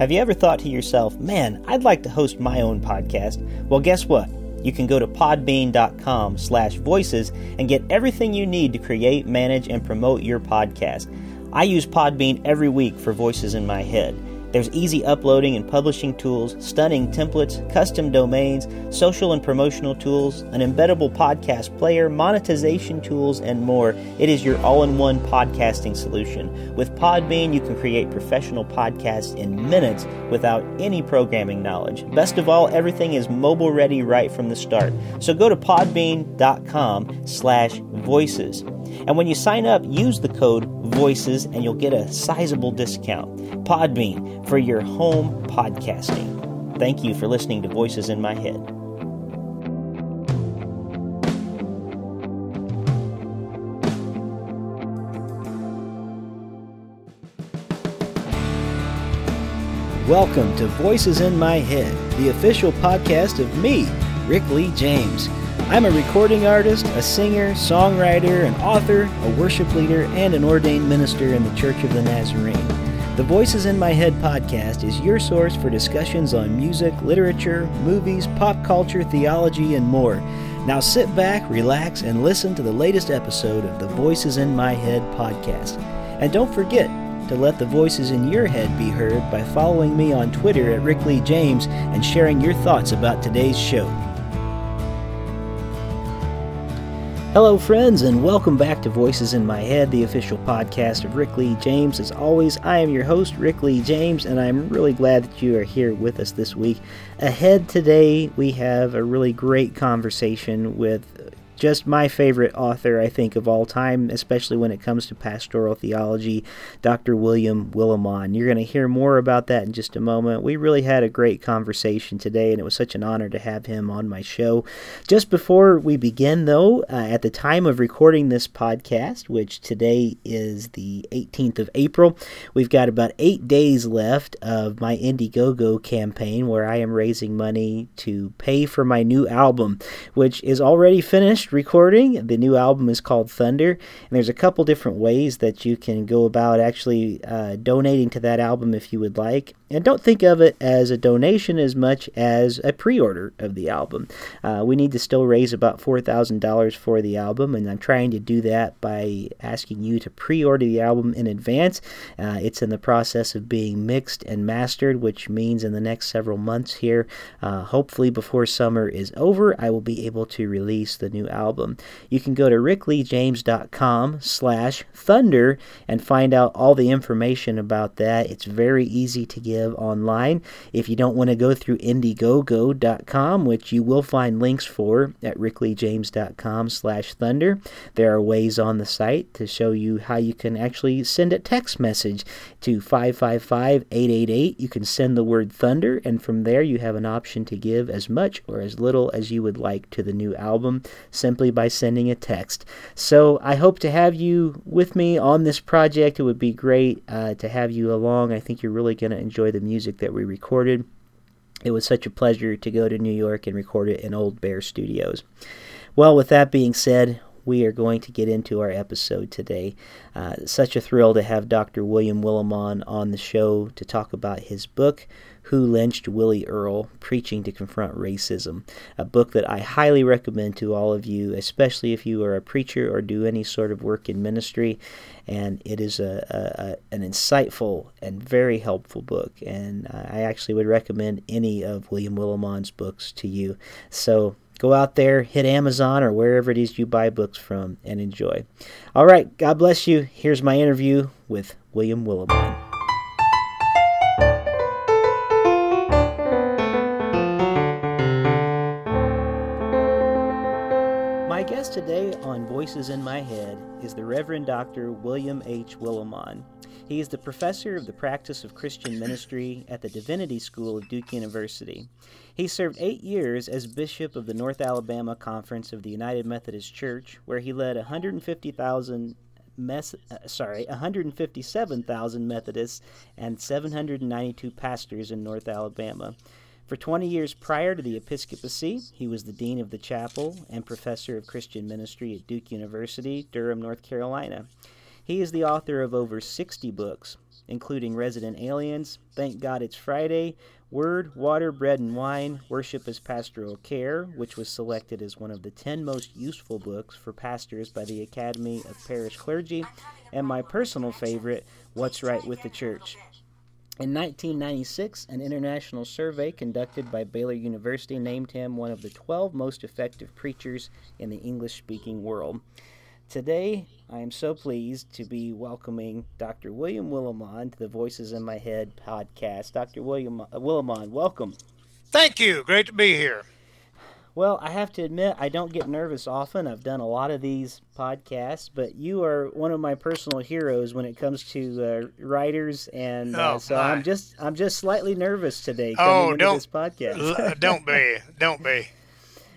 Have you ever thought to yourself, man, I'd like to host my own podcast? Well, guess what? You can go to podbean.com slash voices and get everything you need to create, manage, and promote your podcast. I use Podbean every week for Voices in My Head. There's easy uploading and publishing tools, stunning templates, custom domains, social and promotional tools, an embeddable podcast player, monetization tools, and more. It is your all in one podcasting solution. With Podbean, you can create professional podcasts in minutes without any programming knowledge. Best of all, everything is mobile ready right from the start. So go to podbean.com slash voices. And when you sign up, use the code VOICES and you'll get a sizable discount. Podbean for your home podcasting. Thank you for listening to Voices in My Head. Welcome to Voices in My Head, the official podcast of me, Rick Lee James. I'm a recording artist, a singer, songwriter, an author, a worship leader, and an ordained minister in the Church of the Nazarene. The Voices in My Head podcast is your source for discussions on music, literature, movies, pop culture, theology, and more. Now sit back, relax, and listen to the latest episode of the Voices in My Head podcast. And don't forget to let the voices in your head be heard by following me on Twitter at Rick Lee James and sharing your thoughts about today's show. Hello, friends, and welcome back to Voices in My Head, the official podcast of Rick Lee James. As always, I am your host, Rick Lee James, and I'm really glad that you are here with us this week. Ahead today, we have a really great conversation with just my favorite author, I think, of all time, especially when it comes to pastoral theology, Dr. William Willimon. You're going to hear more about that in just a moment. We really had a great conversation today, and it was such an honor to have him on my show. Just before we begin, though, uh, at the time of recording this podcast, which today is the 18th of April, we've got about eight days left of my Indiegogo campaign where I am raising money to pay for my new album, which is already finished recording. The new album is called Thunder, and there's a couple different ways that you can go about actually uh, donating to that album if you would like. And don't think of it as a donation as much as a pre order of the album. Uh, we need to still raise about $4,000 for the album, and I'm trying to do that by asking you to pre order the album in advance. Uh, it's in the process of being mixed and mastered, which means in the next several months here, uh, hopefully before summer is over, I will be able to release the new album. You can go to rickleejames.com slash thunder and find out all the information about that. It's very easy to get online. If you don't want to go through Indiegogo.com, which you will find links for at rickleejames.com slash thunder, there are ways on the site to show you how you can actually send a text message to 555-888. You can send the word thunder, and from there you have an option to give as much or as little as you would like to the new album simply by sending a text. So I hope to have you with me on this project. It would be great uh, to have you along. I think you're really going to enjoy enjoy the music that we recorded. It was such a pleasure to go to New York and record it in Old Bear Studios. Well, with that being said, we are going to get into our episode today. Uh, such a thrill to have Dr. William Willimon on the show to talk about his book, who Lynched Willie Earle Preaching to Confront Racism, a book that I highly recommend to all of you, especially if you are a preacher or do any sort of work in ministry. And it is a, a, a an insightful and very helpful book. And I actually would recommend any of William Willimon's books to you. So go out there, hit Amazon or wherever it is you buy books from, and enjoy. All right, God bless you. Here's my interview with William Willimon. My guest today on Voices in My Head is the Reverend Dr. William H. Willimon. He is the professor of the practice of Christian ministry at the Divinity School of Duke University. He served eight years as bishop of the North Alabama Conference of the United Methodist Church, where he led 150,000 Mes- uh, sorry, 157,000 Methodists and 792 pastors in North Alabama. For 20 years prior to the episcopacy, he was the dean of the chapel and professor of Christian ministry at Duke University, Durham, North Carolina. He is the author of over 60 books, including Resident Aliens, Thank God It's Friday, Word, Water, Bread, and Wine, Worship as Pastoral Care, which was selected as one of the 10 most useful books for pastors by the Academy of Parish Clergy, and my personal favorite, What's Right with the Church. In 1996, an international survey conducted by Baylor University named him one of the 12 most effective preachers in the English speaking world. Today, I am so pleased to be welcoming Dr. William Willimon to the Voices in My Head podcast. Dr. William uh, Willimon, welcome. Thank you. Great to be here. Well, I have to admit, I don't get nervous often. I've done a lot of these podcasts, but you are one of my personal heroes when it comes to uh, writers, and uh, oh, so my. I'm just I'm just slightly nervous today coming oh, into this podcast. don't be, don't be.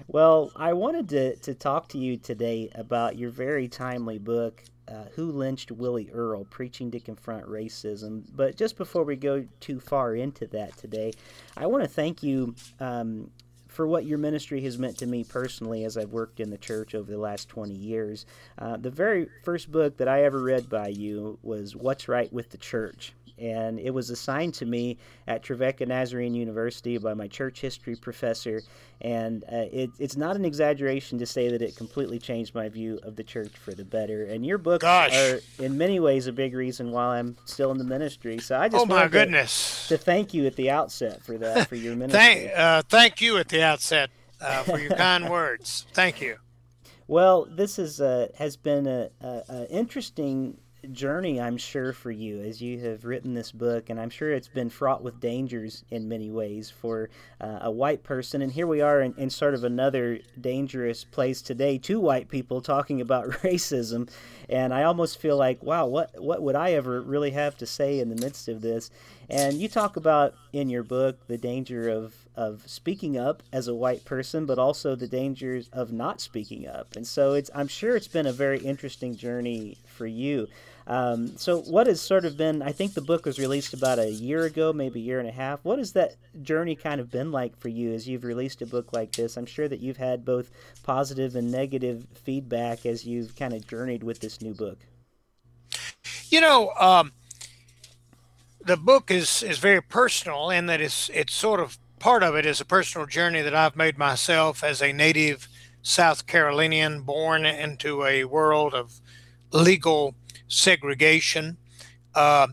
Well, I wanted to, to talk to you today about your very timely book, uh, Who Lynched Willie Earle Preaching to Confront Racism. But just before we go too far into that today, I want to thank you um, for what your ministry has meant to me personally as I've worked in the church over the last 20 years. Uh, the very first book that I ever read by you was What's Right with the Church and it was assigned to me at Trevecca Nazarene University by my church history professor. And uh, it, it's not an exaggeration to say that it completely changed my view of the church for the better. And your books Gosh. are, in many ways, a big reason why I'm still in the ministry. So I just oh my goodness to, to, thank you at the outset for that for your ministry. thank, uh, thank you at the outset uh, for your kind words. Thank you. Well, this is uh, has been a, a, a interesting journey, I'm sure, for you as you have written this book, and I'm sure it's been fraught with dangers in many ways for uh, a white person. And here we are in, in, sort of another dangerous place today, two white people talking about racism, and I almost feel like, wow, what what would I ever really have to say in the midst of this? And you talk about in your book the danger of of speaking up as a white person, but also the dangers of not speaking up. And so it's I'm sure it's been a very interesting journey for you. Um, so, what has sort of been? I think the book was released about a year ago, maybe a year and a half. What has that journey kind of been like for you as you've released a book like this? I'm sure that you've had both positive and negative feedback as you've kind of journeyed with this new book. You know, um, the book is is very personal, and that it's it's sort of part of it is a personal journey that I've made myself as a native South Carolinian, born into a world of legal segregation, uh,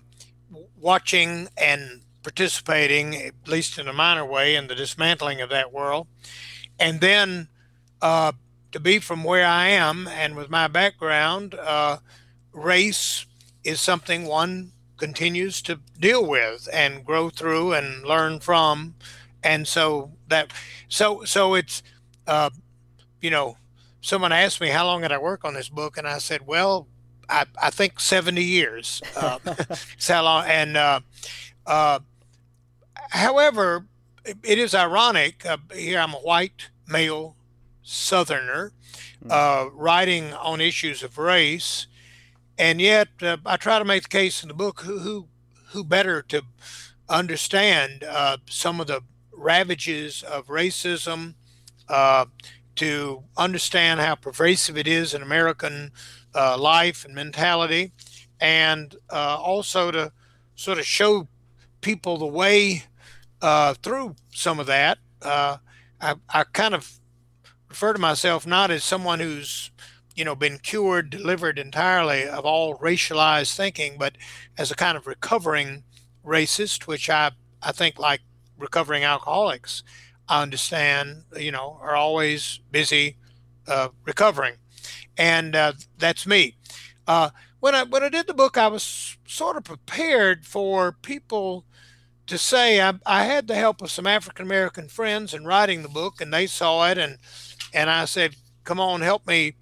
watching and participating, at least in a minor way, in the dismantling of that world. And then uh, to be from where I am and with my background, uh, race is something one continues to deal with and grow through and learn from. And so that, so, so it's, uh, you know, someone asked me how long did I work on this book, and I said, well, I, I think 70 years. Uh, long? And uh, uh, however, it is ironic. Uh, here I'm a white male Southerner hmm. uh, writing on issues of race, and yet uh, I try to make the case in the book who who, who better to understand some of the ravages of racism, to understand how pervasive it is in American uh, life and mentality, and uh, also to sort of show people the way uh, through some of that. Uh, I, I kind of refer to myself not as someone who's you know been cured, delivered entirely of all racialized thinking, but as a kind of recovering racist, which I I think like recovering alcoholics, I understand you know are always busy uh, recovering and uh, that's me. Uh, when I when I did the book, I was sort of prepared for people to say I, I had the help of some African American friends in writing the book, and they saw it, and and I said, "Come on, help me,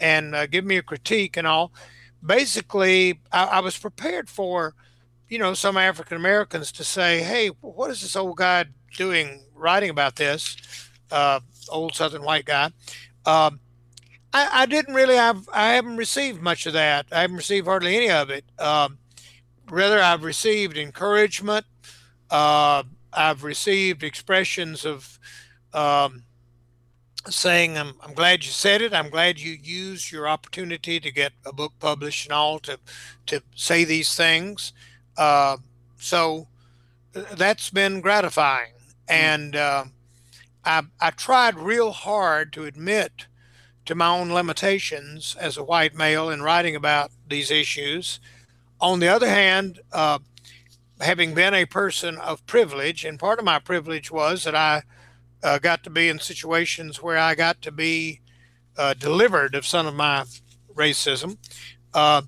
and uh, give me a critique and all." Basically, I, I was prepared for, you know, some African Americans to say, "Hey, what is this old guy doing writing about this?" Uh, old Southern white guy. Um, I, I didn't really have I haven't received much of that. I haven't received hardly any of it. Um, rather, I've received encouragement. Uh, I've received expressions of um, saying, I'm, I'm glad you said it. I'm glad you used your opportunity to get a book published and all to, to say these things. Uh, so that's been gratifying. And uh, I, I tried real hard to admit to my own limitations as a white male in writing about these issues. On the other hand, uh, having been a person of privilege, and part of my privilege was that I uh, got to be in situations where I got to be uh, delivered of some of my racism. Uh,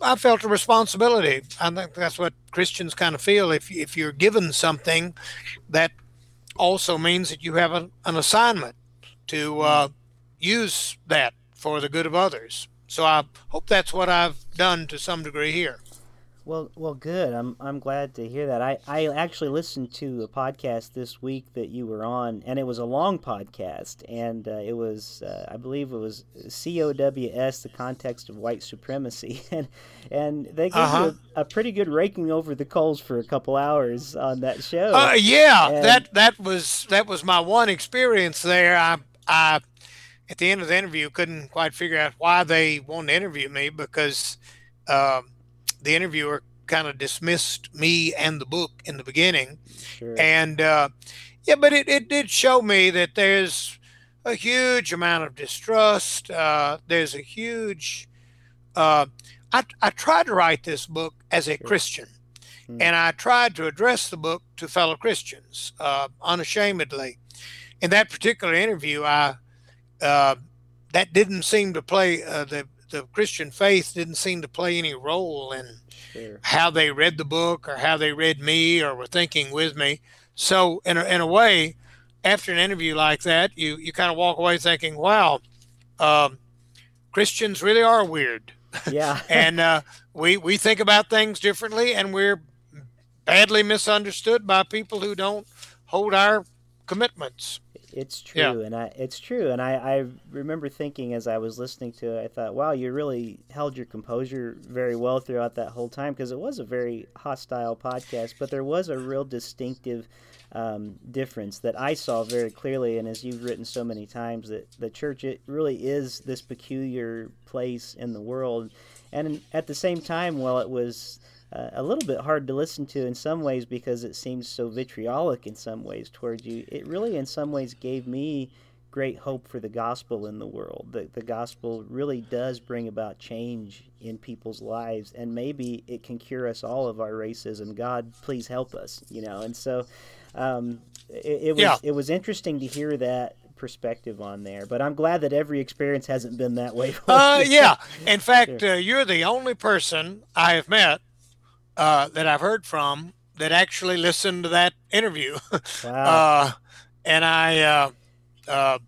I felt a responsibility. I think that's what Christians kind of feel. If if you're given something, that also means that you have a, an assignment to uh, use that for the good of others. So I hope that's what I've done to some degree here. Well, well, good. I'm I'm glad to hear that. I, I actually listened to a podcast this week that you were on, and it was a long podcast, and uh, it was uh, I believe it was COWS, the context of white supremacy, and and they gave uh-huh. you a, a, pretty good raking over the coals for a couple hours on that show. Uh, yeah, and, that that was that was my one experience there. I I at the end of the interview couldn't quite figure out why they wanted to interview me because. Um, the interviewer kind of dismissed me and the book in the beginning. Sure. And uh, yeah, but it, it did show me that there's a huge amount of distrust. Uh, there's a huge. Uh, I, I tried to write this book as a sure. Christian, hmm. and I tried to address the book to fellow Christians uh, unashamedly. In that particular interview, I uh, that didn't seem to play uh, the the Christian faith didn't seem to play any role in sure. how they read the book or how they read me or were thinking with me. So in a, in a way, after an interview like that, you, you kind of walk away thinking, wow, um, Christians really are weird. Yeah. and uh, we, we think about things differently and we're badly misunderstood by people who don't hold our commitments. It's true, yeah. and I it's true, and I, I remember thinking as I was listening to it, I thought, wow, you really held your composure very well throughout that whole time because it was a very hostile podcast, but there was a real distinctive um, difference that I saw very clearly, and as you've written so many times, that the church it really is this peculiar place in the world, and at the same time, while it was uh, a little bit hard to listen to in some ways because it seems so vitriolic in some ways towards you. It really, in some ways, gave me great hope for the gospel in the world. The, the gospel really does bring about change in people's lives, and maybe it can cure us all of our racism. God, please help us, you know. And so, um, it, it, was yeah. it was interesting to hear that perspective on there. But I'm glad that every experience hasn't been that way. uh, yeah. In fact, sure. uh, you're the only person I have met uh, that I've heard from that actually listened to that interview. Wow. uh, and I, uh, uh,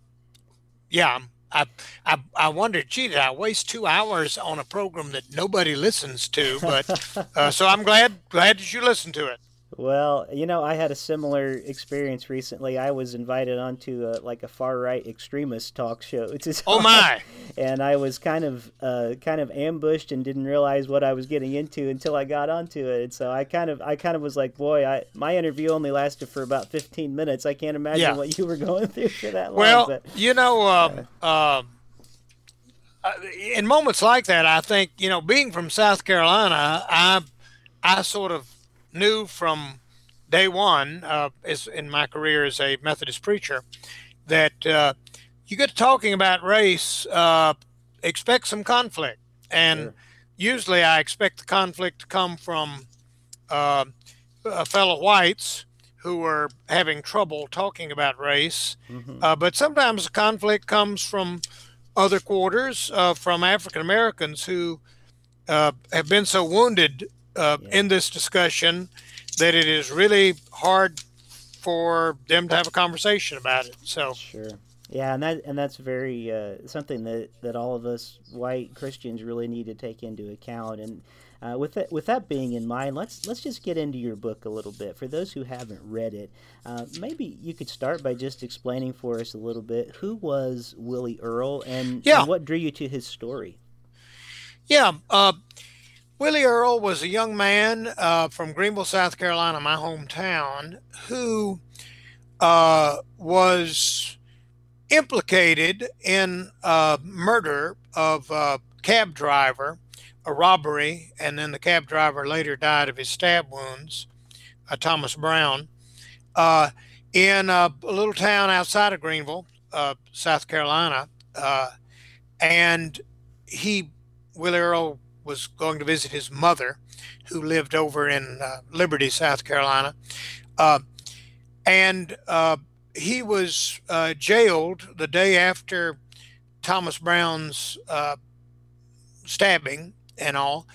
yeah, I, I, I wondered, gee, did I waste two hours on a program that nobody listens to? But uh, so I'm glad glad that you listened to it. Well, you know, I had a similar experience recently. I was invited onto a, like a far right extremist talk show. oh my! And I was kind of uh, kind of ambushed and didn't realize what I was getting into until I got onto it. And so I kind of I kind of was like, boy, I my interview only lasted for about 15 minutes. I can't imagine yeah. what you were going through for that long. Well, but, you know, um, uh, uh, in moments like that, I think you know, being from South Carolina, I I sort of knew from day one, uh, as in my career as a Methodist preacher, that uh, you get talking about race, uh, expect some conflict, and sure. usually I expect the conflict to come from uh, fellow whites who are having trouble talking about race, mm-hmm. Uh, but sometimes the conflict comes from other quarters, uh, from African Americans who have been so wounded uh, yeah. in this discussion that it is really hard for them to have a conversation about it. So sure. Yeah, and that and that's very uh, something that, that all of us white Christians really need to take into account. And uh, with that with that being in mind, let's let's just get into your book a little bit. For those who haven't read it, uh, maybe you could start by just explaining for us a little bit who was Willie Earle and, yeah. and what drew you to his story. Yeah, uh, Willie Earle was a young man uh, from Greenville, South Carolina, my hometown, who uh, was implicated in a murder of a cab driver a robbery, and then the cab driver later died of his stab wounds, uh, Thomas Brown, uh, in a, little town outside of Greenville, uh, South Carolina. And he, Willie Earle, was going to visit his mother, who lived over in uh, Liberty, South Carolina. Uh, and he was jailed the day after Thomas Brown's stabbing and all,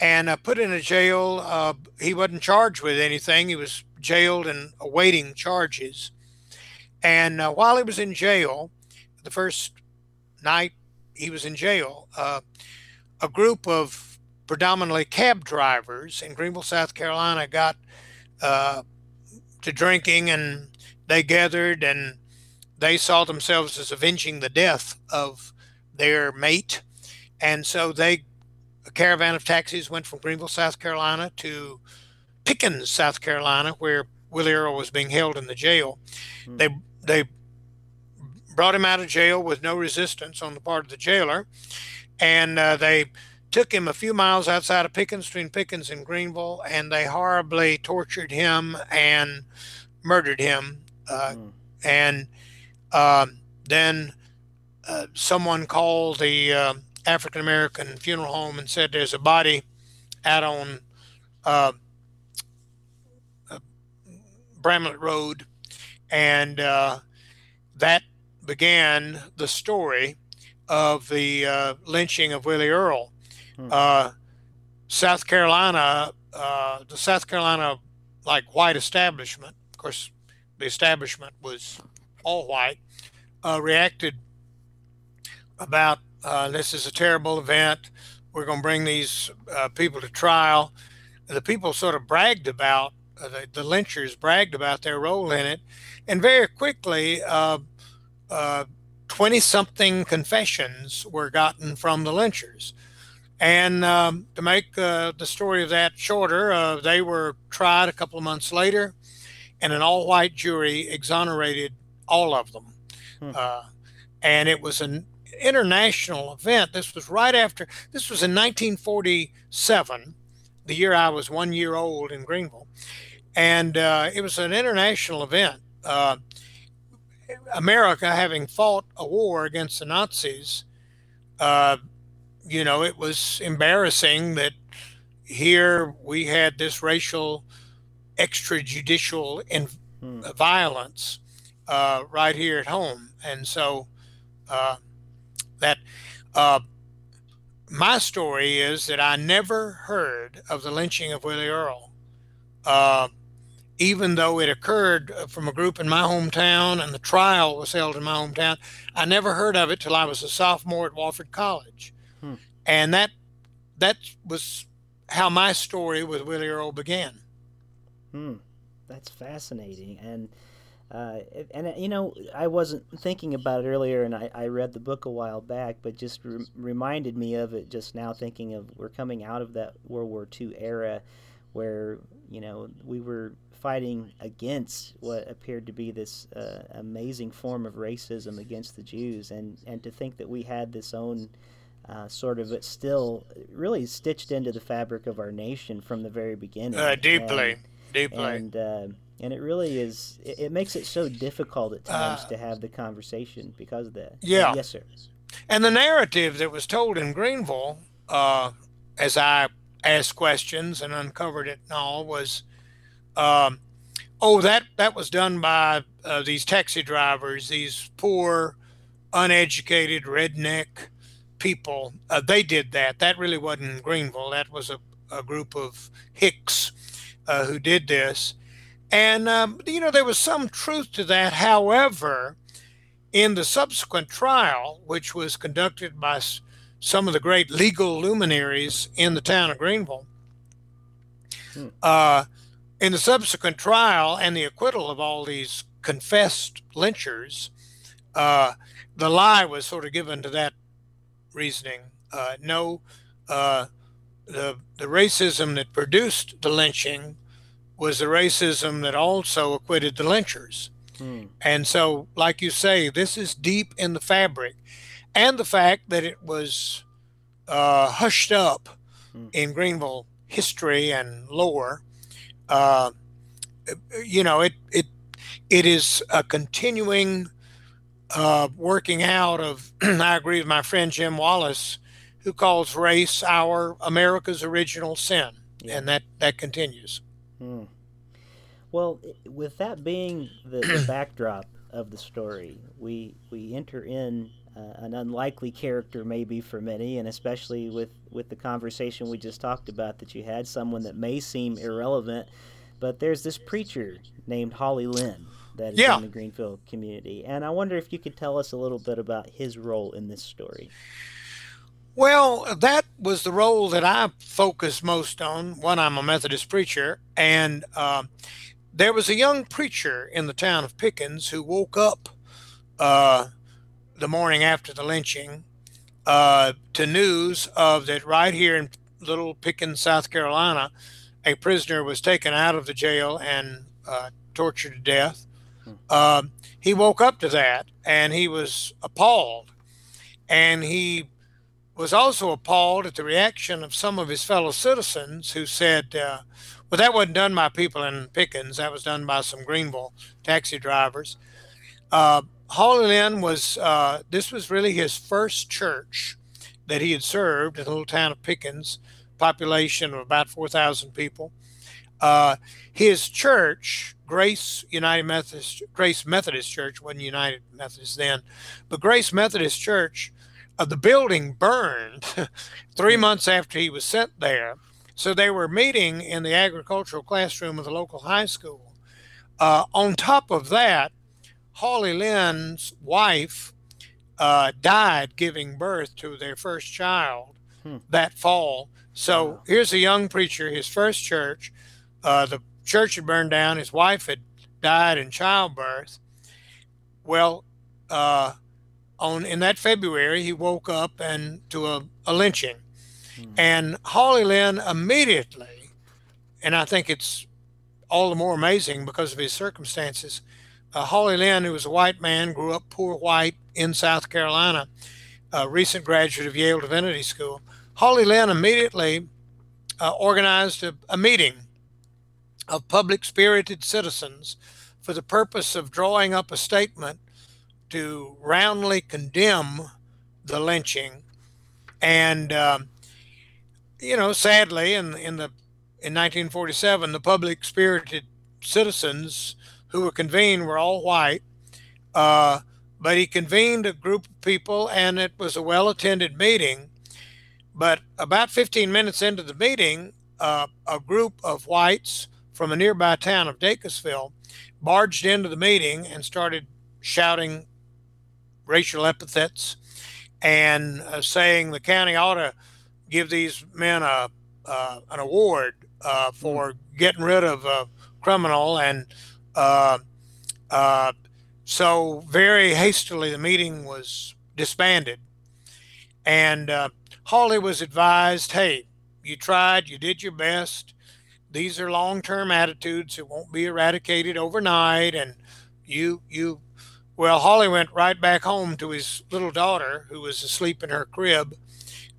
and uh, put in a jail. Uh, he wasn't charged with anything. He was jailed and awaiting charges. And uh, while he was in jail, the first night he was in jail, uh, a group of predominantly cab drivers in Greenville, South Carolina, got uh, to drinking and they gathered and they saw themselves as avenging the death of their mate. And so they a caravan of taxis went from Greenville, South Carolina to Pickens, South Carolina, where Willie Earle was being held in the jail. Mm. They they brought him out of jail with no resistance on the part of the jailer, and uh, they took him a few miles outside of Pickens, between Pickens and Greenville, and they horribly tortured him and murdered him. Uh, mm. And uh, then uh, someone called the uh, African American funeral home and said there's a body out on uh, uh, Bramlett Road, and uh, that began the story of the uh, lynching of Willie Earle. Hmm. Uh, South Carolina, uh, the South Carolina like white establishment, of course, the establishment was all white, reacted about uh, this is a terrible event. We're going to bring these uh, people to trial. The people sort of bragged about, uh, the, the, lynchers bragged about their role in it. And very quickly, 20 uh, something confessions were gotten from the lynchers. And um, to make uh, the story of that shorter, uh, they were tried a couple of months later, and an all white jury exonerated all of them. Hmm. Uh, and it was an international event. This was right after, this was in 1947, the year I was one year old in Greenville. And uh, it was an international event. America, having fought a war against the Nazis, uh, you know, it was embarrassing that here we had this racial extrajudicial in, hmm. violence uh, right here at home. And so uh, that uh, my story is that I never heard of the lynching of Willie Earle, uh, even though it occurred from a group in my hometown and the trial was held in my hometown. I never heard of it till I was a sophomore at Wofford College, hmm. and that that was how my story with Willie Earle began. Hmm, that's fascinating, and uh, and uh, you know, I wasn't thinking about it earlier, and I, I read the book a while back, but just re- reminded me of it just now. Thinking of we're coming out of that World War II era, where you know we were fighting against what appeared to be this uh, amazing form of racism against the Jews, and and to think that we had this own uh, sort of, but still really stitched into the fabric of our nation from the very beginning. Uh, deeply, and, deeply, and uh, and it really is it, it, makes it so difficult at times uh, to have the conversation because of that. Yeah. yes sir. And the narrative that was told in greenville uh, as i asked questions and uncovered it and all was um, oh that that was done by uh, these taxi drivers these poor uneducated redneck people uh, they did that that really wasn't greenville that was a, a group of hicks uh, who did this and, um, you know, there was some truth to that. However, in the subsequent trial, which was conducted by some of the great legal luminaries in the town of Greenville, hmm. uh, in the subsequent trial and the acquittal of all these confessed lynchers, uh, the lie was sort of given to that reasoning. Uh, no, uh, the the racism that produced the lynching was the racism that also acquitted the lynchers. Hmm. And so, like you say, this is deep in the fabric. And the fact that it was uh, hushed up mm. in Greenville history and lore. Uh, you know, it it it is a continuing uh, working out of. I agree with my friend Jim Wallis, who calls race our America's original sin, yeah. and that that continues. Hmm. Well, with that being the, the backdrop of the story, we we enter in uh, an unlikely character maybe for many, and especially with with the conversation we just talked about that you had someone that may seem irrelevant, but there's this preacher named Hawley Lynn that is yeah. in the Greenville community, and I wonder if you could tell us a little bit about his role in this story. Well, that was the role that I focused most on. One, I'm a Methodist preacher, and uh, there was a young preacher in the town of Pickens who woke up uh, the morning after the lynching uh, to news of that right here in Little Pickens, South Carolina, a prisoner was taken out of the jail and uh, tortured to death. Um, he woke up to that and he was appalled. And he was also appalled at the reaction of some of his fellow citizens who said, uh, Well, that wasn't done by people in Pickens, that was done by some Greenville taxi drivers. Lynn was, uh, this was really his first church that he had served in the little town of Pickens, population of about 4,000 people. Uh, his church, Grace United Methodist, Grace Methodist Church, wasn't United Methodist then, but Grace Methodist Church, uh, the building burned three months after he was sent there. So they were meeting in the agricultural classroom of the local high school. Uh, on top of that, Hawley Lynn's wife uh, died giving birth to their first child hmm. that fall. So wow. here's a young preacher, his first church. Uh, the church had burned down. His wife had died in childbirth. Well, uh, on in that February, he woke up and to a, a lynching, hmm. and Hawley Lynn immediately, and I think it's all the more amazing because of his circumstances uh, Hawley Lynn, who was a white man, grew up poor white in South Carolina, a recent graduate of Yale Divinity School. Hawley Lynn immediately uh, organized a, a meeting of public spirited citizens for the purpose of drawing up a statement to roundly condemn the lynching. And, um, you know, sadly, in, in, the, in 1947, the public spirited citizens who were convened were all white. Uh, but he convened a group of people, and it was a well attended meeting. But about 15 minutes into the meeting, uh, a group of whites from a nearby town of Dacusville barged into the meeting and started shouting racial epithets and uh, saying the county ought to give these men a uh, an award uh, for getting rid of a criminal and uh, uh, so very hastily, the meeting was disbanded, and uh, Hawley was advised, "Hey, you tried, you did your best. These are long-term attitudes; it won't be eradicated overnight." And you, you, well, Hawley went right back home to his little daughter, who was asleep in her crib,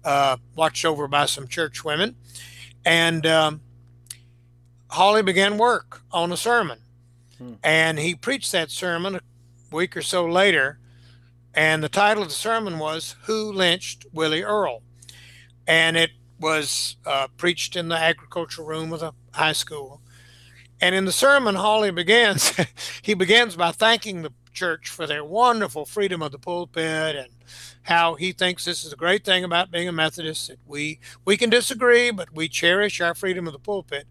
uh, watched over by some church women, and um, Hawley began work on a sermon Hmm. And he preached that sermon a week or so later. And the title of the sermon was Who Lynched Willie Earle? And it was uh, preached in the agricultural room of the high school. And in the sermon, Hawley begins, he begins by thanking the church for their wonderful freedom of the pulpit and how he thinks this is a great thing about being a Methodist that we we can disagree, but we cherish our freedom of the pulpit.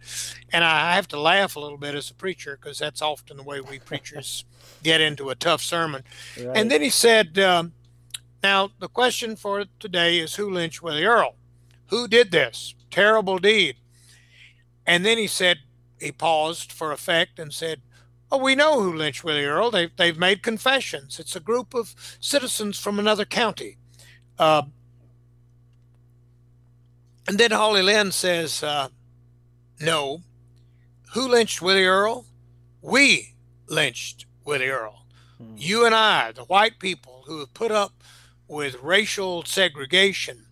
And I have to laugh a little bit as a preacher because that's often the way we preachers get into a tough sermon. Right. And then he said, um, "Now the question for today is who lynched Willie Earle? Who did this terrible deed?" And then he said, he paused for effect and said, Oh, we know who lynched Willie Earle. They've, they've made confessions. It's a group of citizens from another county. Uh, and then Hawley Lynn says, uh, No. Who lynched Willie Earle? We lynched Willie Earle. Hmm. You and I, the white people who have put up with racial segregation,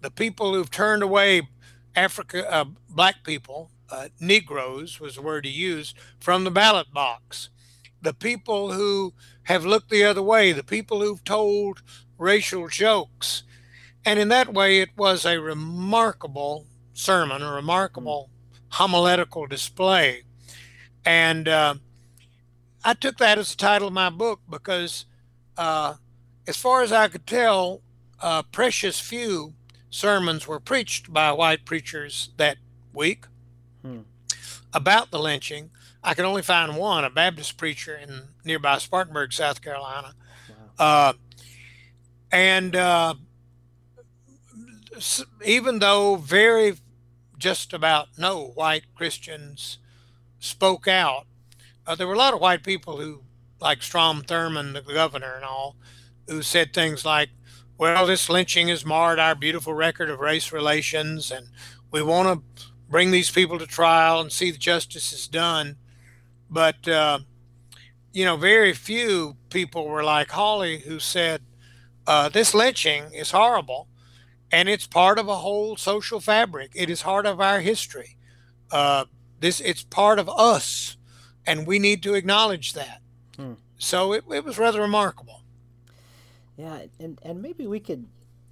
the people who've turned away Africa, uh, black people, uh, Negroes was the word he used, from the ballot box. The people who have looked the other way, the people who've told racial jokes. And in that way, it was a remarkable sermon, a remarkable homiletical display. And uh, I took that as the title of my book because, uh, as far as I could tell, uh, precious few sermons were preached by white preachers that week hmm. about the lynching. I could only find one, a Baptist preacher in nearby Spartanburg, South Carolina. Wow. Uh, and uh, even though very just about no white Christians spoke out, uh, there were a lot of white people who, like Strom Thurmond, the governor, and all, who said things like, well, this lynching has marred our beautiful record of race relations, and we want to bring these people to trial and see the justice is done. But, uh, you know, very few people were like Hawley, who said, uh, this lynching is horrible, and it's part of a whole social fabric. It is part of our history. Uh, this it's part of us, and we need to acknowledge that. Hmm. So it, it was rather remarkable. Yeah, and and maybe we could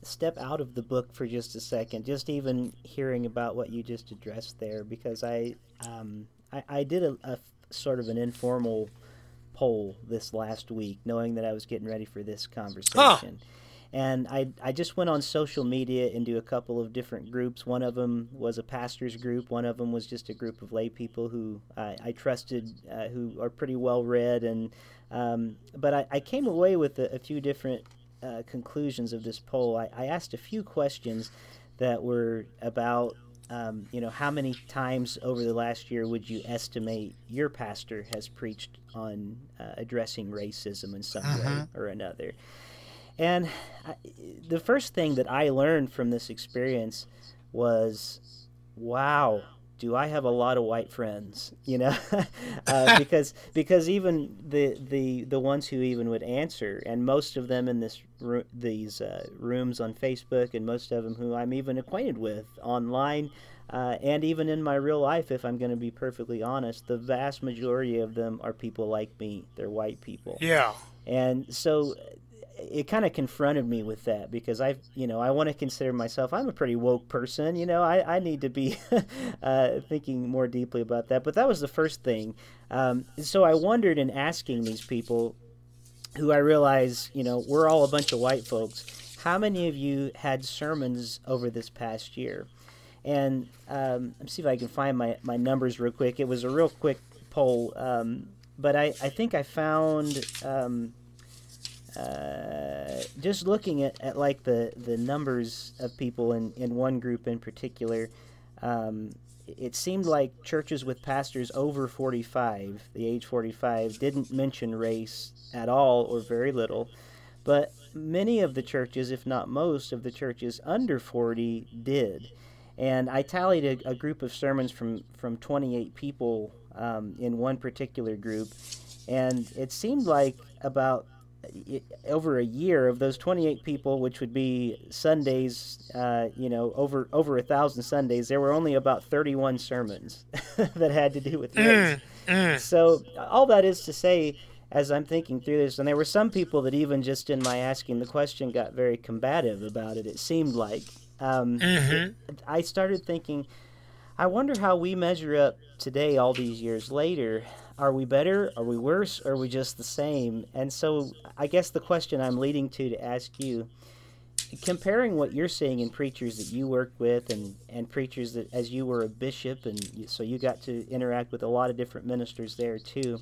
step out of the book for just a second, just even hearing about what you just addressed there, because I um, I, I did a, a sort of an informal poll this last week, knowing that I was getting ready for this conversation. Huh. And I, I just went on social media into a couple of different groups. One of them was a pastor's group. One of them was just a group of lay people who I, I trusted, uh, who are pretty well read. And um, but I, I came away with a, a few different uh, conclusions of this poll. I, I asked a few questions that were about um, you know, how many times over the last year would you estimate your pastor has preached on uh, addressing racism in some uh-huh. way mm-hmm. or another? And I, the first thing that I learned from this experience was, wow, do I have a lot of white friends? You know, uh, because because even the the the ones who even would answer, and most of them in this these uh, rooms on Facebook, and most of them who I'm even acquainted with online, uh, and even in my real life, if I'm going to be perfectly honest, the vast majority of them are people like me. They're white people. Yeah. And so it kind of confronted me with that because I, you know, I want to consider myself. I'm a pretty woke person. You know, I, I need to be uh, thinking more deeply about that. But that was the first thing. Um, so I wondered in asking these people, who I realize, you know, we're all a bunch of white folks. How many of you had sermons over this past year? And um, let me see if I can find my, my numbers real quick. It was a real quick poll, um, but I, I think I found um, uh, just looking at, at like the, the numbers of people in, in one group in particular, um, it seemed like churches with pastors over 45, the age 45, didn't mention race at all or very little. But many of the churches, if not most of the churches under 40, did. And I tallied a, a group of sermons from, from 28 people um, in one particular group. And it seemed like about over a year of those 28 people, which would be Sundays, uh, you know, over over a thousand Sundays, there were only about 31 sermons that had to do with mm, race. Mm, So all that is to say, as I'm thinking through this, and there were some people that even just in my asking the question got very combative about it. It seemed like um, mm-hmm. I started thinking, I wonder how we measure up today, all these years later are we better? Are we worse? Or are we just the same? And so I guess the question I'm leading to to ask you, comparing what you're seeing in preachers that you work with and, and preachers that as you were a bishop and so you got to interact with a lot of different ministers there too.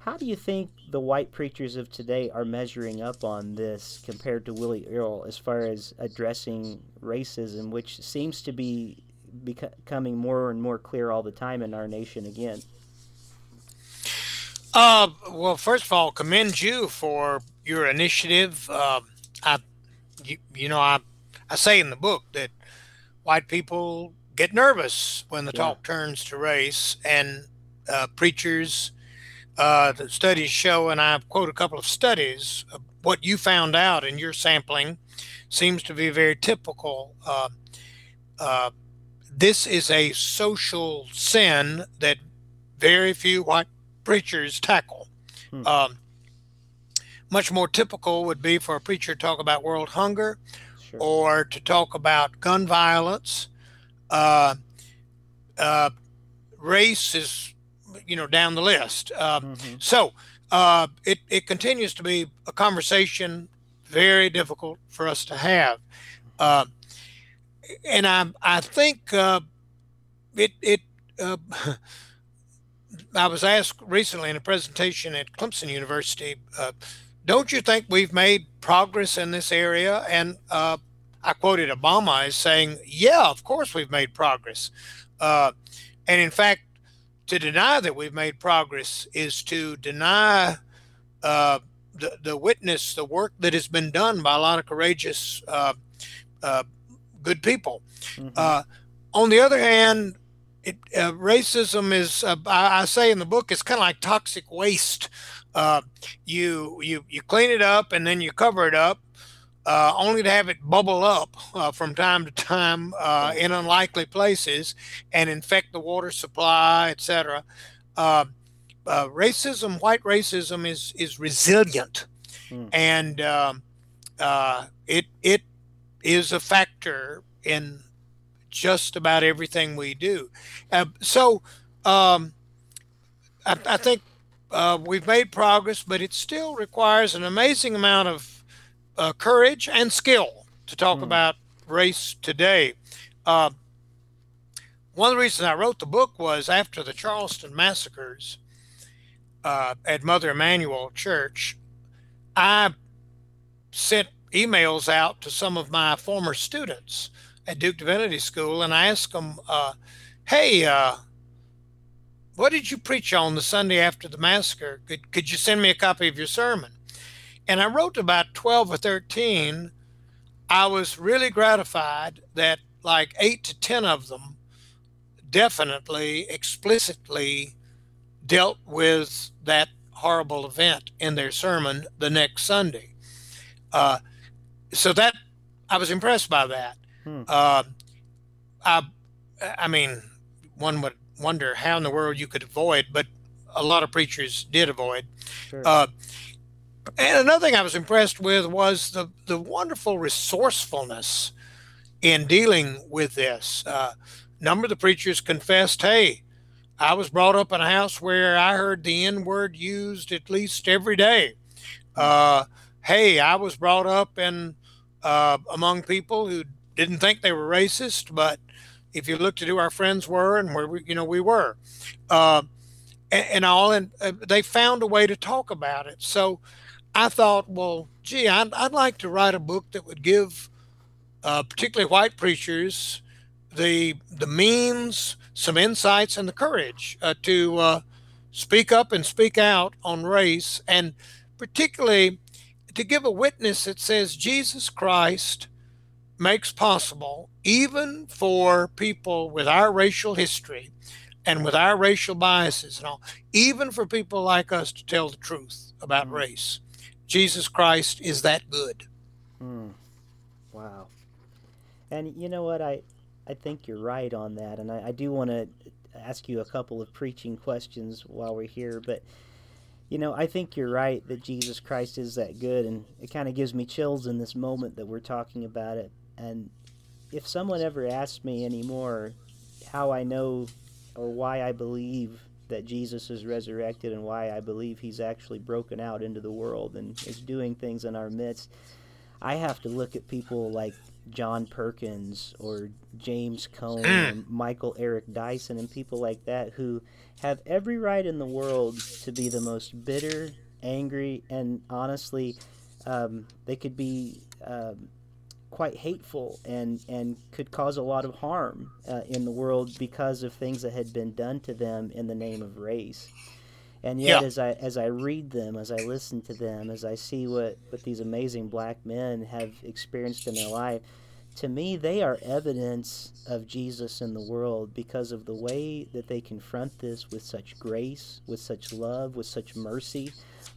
How do you think the white preachers of today are measuring up on this compared to Willie Earle as far as addressing racism, which seems to be becoming more and more clear all the time in our nation again? Uh, well, first of all, commend you for your initiative. Uh, I, you, you know, I, I say in the book that white people get nervous when the yeah. talk turns to race, and uh, preachers, uh, the studies show, and I quote a couple of studies. what you found out in your sampling seems to be very typical. Uh, uh, this is a social sin that very few white preachers tackle. Hmm. Um, much more typical would be for a preacher to talk about world hunger sure. or to talk about gun violence. Uh, uh, race is, you know, down the list. Uh, mm-hmm. So uh, it, it continues to be a conversation very difficult for us to have. Uh, and I, I think uh, it, it I was asked recently in a presentation at Clemson University, uh, don't you think we've made progress in this area? And uh, I quoted Obama as saying, yeah, of course we've made progress. Uh, and in fact, to deny that we've made progress is to deny uh, the, the witness, the work that has been done by a lot of courageous, uh, uh, good people. Mm-hmm. on the other hand, it, uh, racism is uh, I, I, say in the book it's kind of like toxic waste uh, you you you clean it up and then you cover it up uh, only to have it bubble up uh, from time to time uh, in unlikely places and infect the water supply etc racism white racism is is resilient hmm. and um, it it is a factor in just about everything we do. Uh, so um, I, I, think uh, we've made progress, but it still requires an amazing amount of uh, courage and skill to talk mm. about race today. Uh, one of the reasons I wrote the book was after the Charleston massacres uh, at Mother Emanuel Church, I sent emails out to some of my former students at Duke Divinity School, and I asked them, uh, "Hey, uh, what did you preach on the Sunday after the massacre? Could could you send me a copy of your sermon?" And I wrote about twelve or thirteen. I was really gratified that like eight to ten of them definitely explicitly dealt with that horrible event in their sermon the next Sunday. Uh, so that I was impressed by that. Hmm. Uh, I, I mean, one would wonder how in the world you could avoid, but a lot of preachers did avoid. Sure. Uh, and another thing I was impressed with was the, the wonderful resourcefulness in dealing with this. Uh, number of the preachers confessed, hey, I was brought up in a house where I heard the N word used at least every day. Hmm. Uh, hey, I was brought up in uh, among people who didn't think they were racist, but if you looked at who our friends were and where we, you know, we were, uh, and, and, all, and uh, they found a way to talk about it. So I thought, well, gee, I'd, I'd like to write a book that would give, uh, particularly white preachers, the the means, some insights, and the courage uh, to uh, speak up and speak out on race, and particularly to give a witness that says Jesus Christ makes possible, even for people with our racial history and with our racial biases and all, even for people like us to tell the truth about mm. race. Jesus Christ is that good. Mm. Wow. And you know what? I, I think you're right on that. And I, I do want to ask you a couple of preaching questions while we're here. But, you know, I think you're right that Jesus Christ is that good. And it kind of gives me chills in this moment that we're talking about it. And if someone ever asks me anymore how I know or why I believe that Jesus is resurrected and why I believe he's actually broken out into the world and is doing things in our midst, I have to look at people like John Perkins or James Cone and Michael Eric Dyson and people like that who have every right in the world to be the most bitter, angry, and honestly, um, they could be um, quite hateful and, and could cause a lot of harm uh, in the world because of things that had been done to them in the name of race. And yet, yeah. as I as I read them, as I listen to them, as I see what, what these amazing black men have experienced in their life, to me, they are evidence of Jesus in the world because of the way that they confront this with such grace, with such love, with such mercy,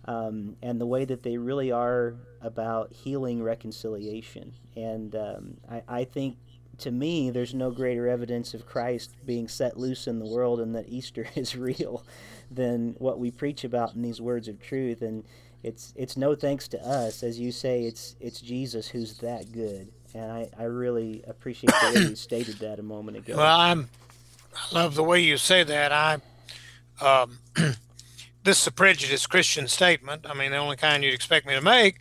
um, and the way that they really are about healing reconciliation. And um, I, I, think to me, there's no greater evidence of Christ being set loose in the world and that Easter is real than what we preach about in these words of truth. And it's it's no thanks to us, as you say. It's it's Jesus who's that good, and I, I really appreciate the way you stated that a moment ago. Well, I'm I love the way you say that. I um, this is a prejudiced Christian statement. I mean, the only kind you'd expect me to make.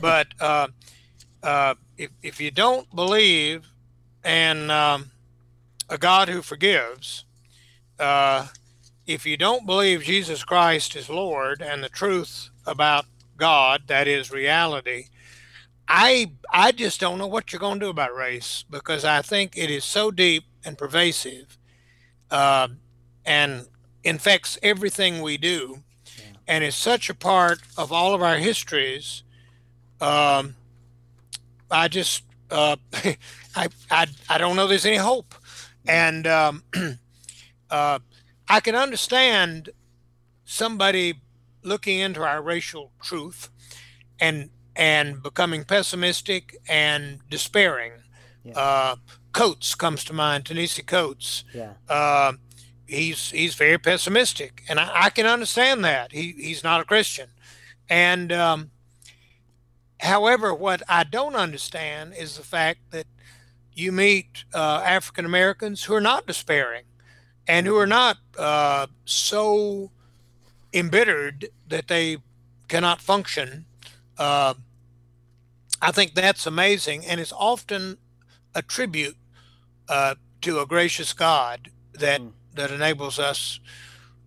But uh, uh, if if you don't believe in um, a God who forgives, uh, if you don't believe Jesus Christ is Lord and the truth about God, that is reality, I I just don't know what you're going to do about race because I think it is so deep and pervasive, uh, and infects everything we do, yeah. and is such a part of all of our histories. Um, I just uh, I, I I don't know there's any hope, and um, uh, I can understand somebody looking into our racial truth and and becoming pessimistic and despairing. Yeah. Uh, Coates comes to mind, Ta-Nehisi Coates. Yeah. Uh, he's he's very pessimistic, and I, I, can understand that. He he's not a Christian, and um, however, what I don't understand is the fact that you meet uh, African Americans who are not despairing, and who are not uh, so embittered that they cannot function. Uh, I think that's amazing, and it's often a tribute uh, to a gracious God that mm. that enables us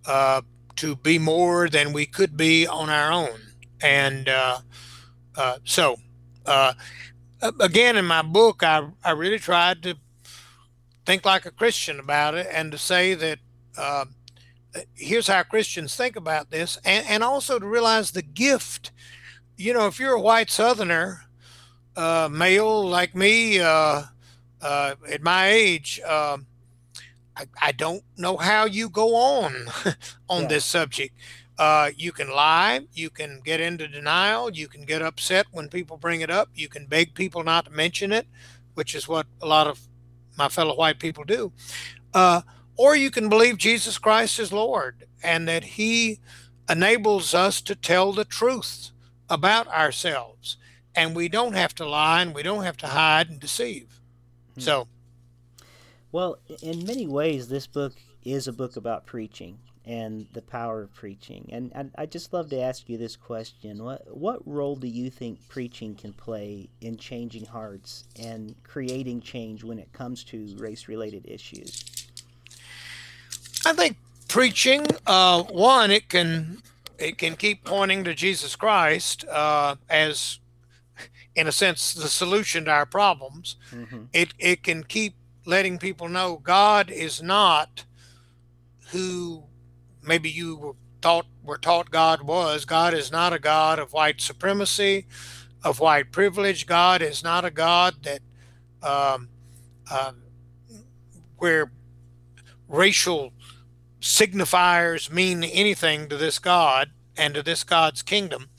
uh, to be more than we could be on our own. And uh, uh, so, uh, again, in my book, I I really tried to think like a Christian about it, and to say that here's how Christians think about this, and, and also to realize the gift. You know, if you're a white Southerner, uh, male like me, uh, uh, at my age, um, I, I, don't know how you go on on yeah. this subject. Uh, you can lie, you can get into denial, you can get upset when people bring it up, you can beg people not to mention it, which is what a lot of my fellow white people do. Uh, or you can believe Jesus Christ is Lord and that He enables us to tell the truth about ourselves. And we don't have to lie and we don't have to hide and deceive. Hmm. So. Well, in many ways, this book is a book about preaching and the power of preaching. And I, just love to ask you this question: What what role do you think preaching can play in changing hearts and creating change when it comes to race-related issues? I think preaching, uh, one, it can it can keep pointing to Jesus Christ uh, as, in a sense, the solution to our problems. Mm-hmm. It it can keep letting people know God is not who maybe you were thought were taught God was. God is not a God of white supremacy, of white privilege. God is not a God that um, uh, where racial signifiers mean anything to this God and to this God's kingdom.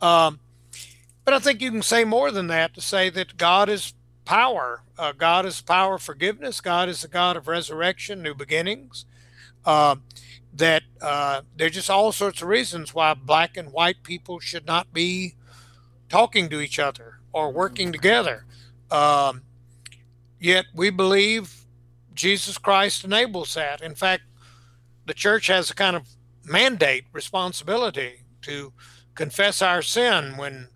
Um, but I think you can say more than that to say that God is power. Uh, God is power of forgiveness. God is the God of resurrection, new beginnings. Uh, that uh, there's just all sorts of reasons why black and white people should not be talking to each other or working together. Um, yet we believe Jesus Christ enables that. In fact, the church has a kind of mandate responsibility to confess our sin when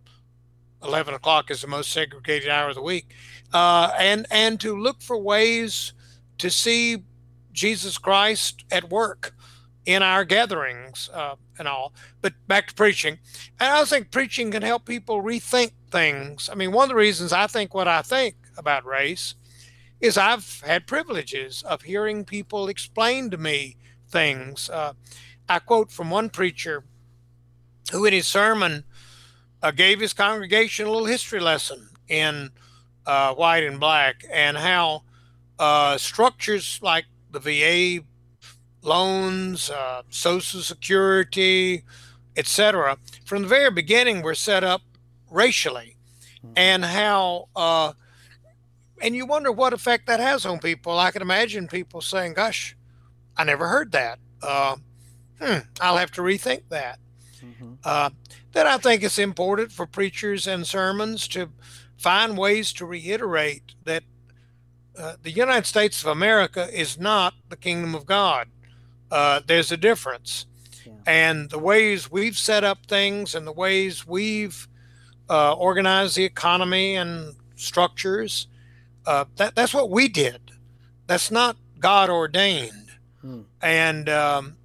11 o'clock is the most segregated hour of the week. Uh, and and to look for ways to see jesus christ at work in our gatherings uh, and all. But back to preaching. And i think preaching can help people rethink things. I mean one of the reasons i think what i think about race is i've had privileges of hearing people explain to me things. Uh, I quote from one preacher who, in his sermon, uh, gave his congregation a little history lesson in uh, white and black and how uh, structures like the VA loans, uh, Social Security, etc., from the very beginning were set up racially, mm-hmm. and how uh, and you wonder what effect that has on people. I can imagine people saying, "Gosh, I never heard that. Uh, hmm, I'll have to rethink that." Mm-hmm. Then I think it's important for preachers and sermons to find ways to reiterate that uh, the United States of America is not the kingdom of God. Uh, there's a difference. Yeah. And the ways we've set up things and the ways we've uh, organized the economy and structures, uh, that, that's what we did. That's not God ordained. Hmm. And um,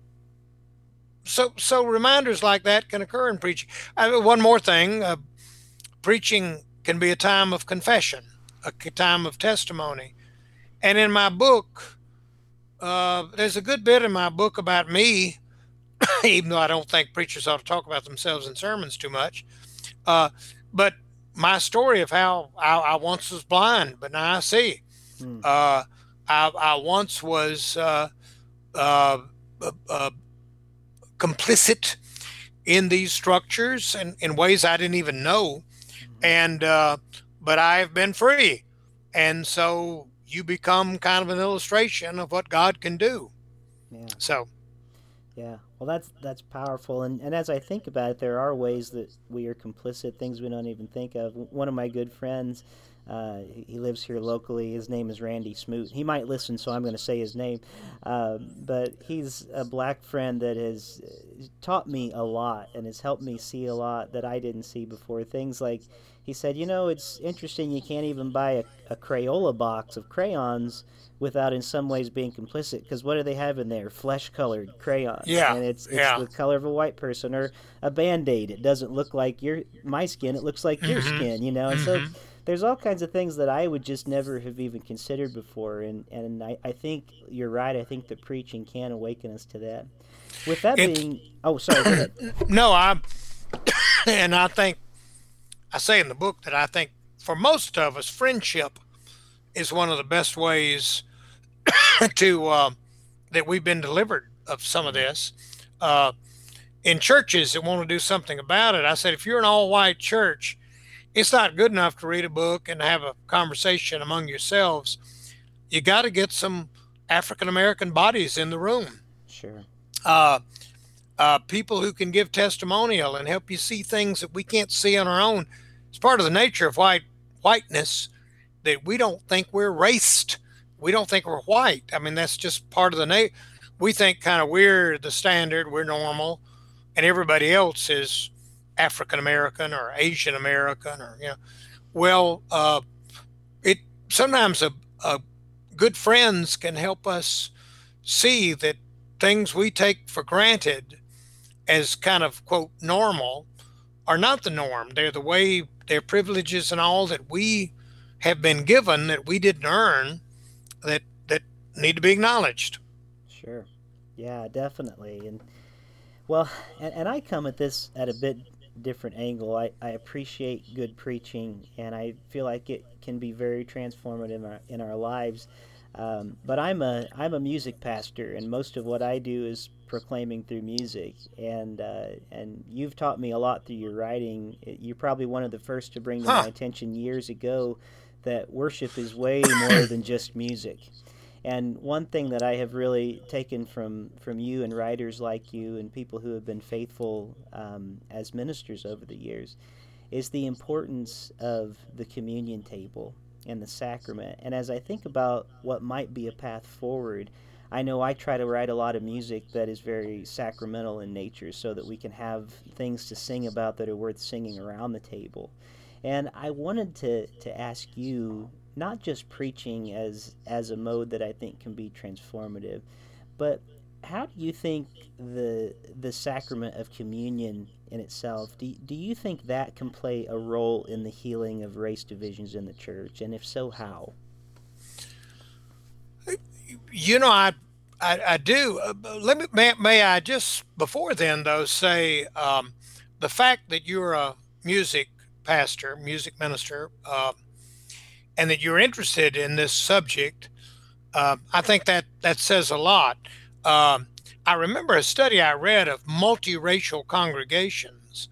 so, so reminders like that can occur in preaching. one more thing uh, preaching can be a time of confession, a time of testimony. And in my book, uh, there's a good bit in my book about me, even though I don't think preachers ought to talk about themselves in sermons too much. Uh, but my story of how I, I, once was blind, but now I see. Hmm. Uh, I, I, once was uh, uh, uh, complicit in these structures and in ways I didn't even know and uh, but I've been free, and so you become kind of an illustration of what God can do. Yeah. So. Yeah, well, that's that's powerful, and and as I think about it, there are ways that we are complicit, things we don't even think of. One of my good friends, uh, he lives here locally. His name is Randy Smoot. He might listen, so I'm going to say his name. Uh, but he's a black friend that has taught me a lot and has helped me see a lot that I didn't see before. Things like he said, you know, it's interesting you can't even buy a, a Crayola box of crayons without in some ways being complicit because what do they have in there flesh colored crayons yeah and it's, it's yeah. the color of a white person or a band-aid it doesn't look like your my skin it looks like mm-hmm. your skin you know and mm-hmm. so there's all kinds of things that I would just never have even considered before and and I, I think you're right I think that preaching can awaken us to that. With that it, being oh sorry no I and I think I say in the book that I think for most of us, friendship is one of the best ways to uh, that we've been delivered of some of this. Uh, in churches that want to do something about it, I said, if you're an all white church, it's not good enough to read a book and have a conversation among yourselves. You got to get some African American bodies in the room. Sure. Uh, uh, people who can give testimonial and help you see things that we can't see on our own it's part of the nature of white whiteness that we don't think we're raced. We don't think we're white. I mean, that's just part of the nature. We think kind of we're the standard, we're normal, and everybody else is African American or Asian American or you know. Well, uh, it sometimes a, a good friends can help us see that things we take for granted as kind of quote normal are not the norm. They're the way their privileges and all that we have been given that we didn't earn that that need to be acknowledged. Sure. Yeah, definitely. And well, and, and I come at this at a bit different angle. I, I appreciate good preaching and I feel like it can be very transformative in our, in our lives. Um, but I'm a I'm a music pastor, and most of what I do is proclaiming through music. And uh, and you've taught me a lot through your writing. You're probably one of the first to bring to huh. my attention years ago that worship is way more than just music. And one thing that I have really taken from from you and writers like you and people who have been faithful um, as ministers over the years is the importance of the communion table and the sacrament. And as I think about what might be a path forward, I know I try to write a lot of music that is very sacramental in nature so that we can have things to sing about that are worth singing around the table. And I wanted to, to ask you not just preaching as as a mode that I think can be transformative, but how do you think the the sacrament of communion in itself do, do you think that can play a role in the healing of race divisions in the church? And if so how? You know i i, I do. Uh, let me may, may, i just before then though say um, the fact that you're a music pastor music minister uh, and that you're interested in this subject uh, i think that that says a lot um, I remember a study I read of multiracial congregations,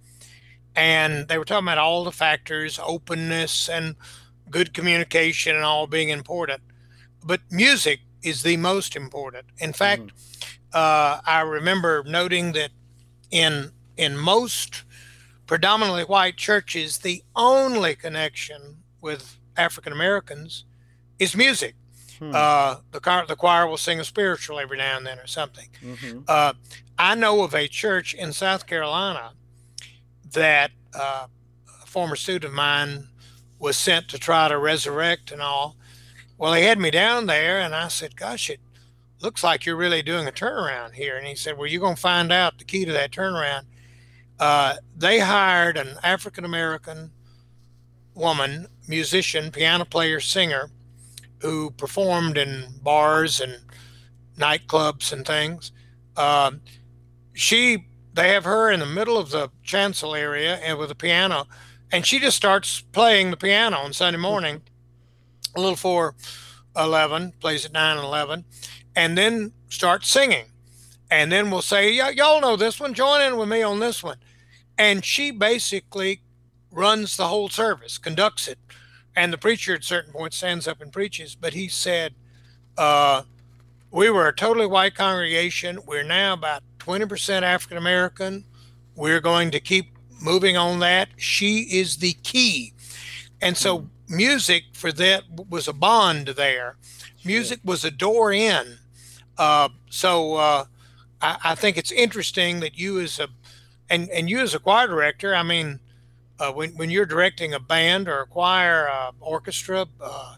and they were talking about all the factors, openness, and good communication and all being important, but music is the most important. In fact, mm. uh, I remember noting that in in most predominantly white churches, the only connection with African Americans is music. Hmm. Uh, the, choir, the choir will sing a spiritual every now and then or something. Mm-hmm. Uh, I know of a church in South Carolina that uh, a former student of mine was sent to try to resurrect and all. Well, he had me down there, and I said, Gosh, it looks like you're really doing a turnaround here. And he said, Well, you're going to find out the key to that turnaround. Uh, they hired an African American woman, musician, piano player, singer, who performed in bars and nightclubs and things. Uh, she, they have her in the middle of the chancel area and with a piano, and she just starts playing the piano on Sunday morning, a little before 11, plays at 9 and 11, and then starts singing. And then we'll say, y'all know this one, join in with me on this one. And she basically runs the whole service, conducts it. And the preacher at certain points stands up and preaches. But he said, uh, We were a totally white congregation. We're now about 20% African American. We're going to keep moving on that. She is the key. And so hmm. music for that was a bond there. Music was a door in. Uh, so uh, I, I, think it's interesting that you as a and and you as a choir director, I mean, uh, when when you're directing a band or a choir, uh, orchestra, uh,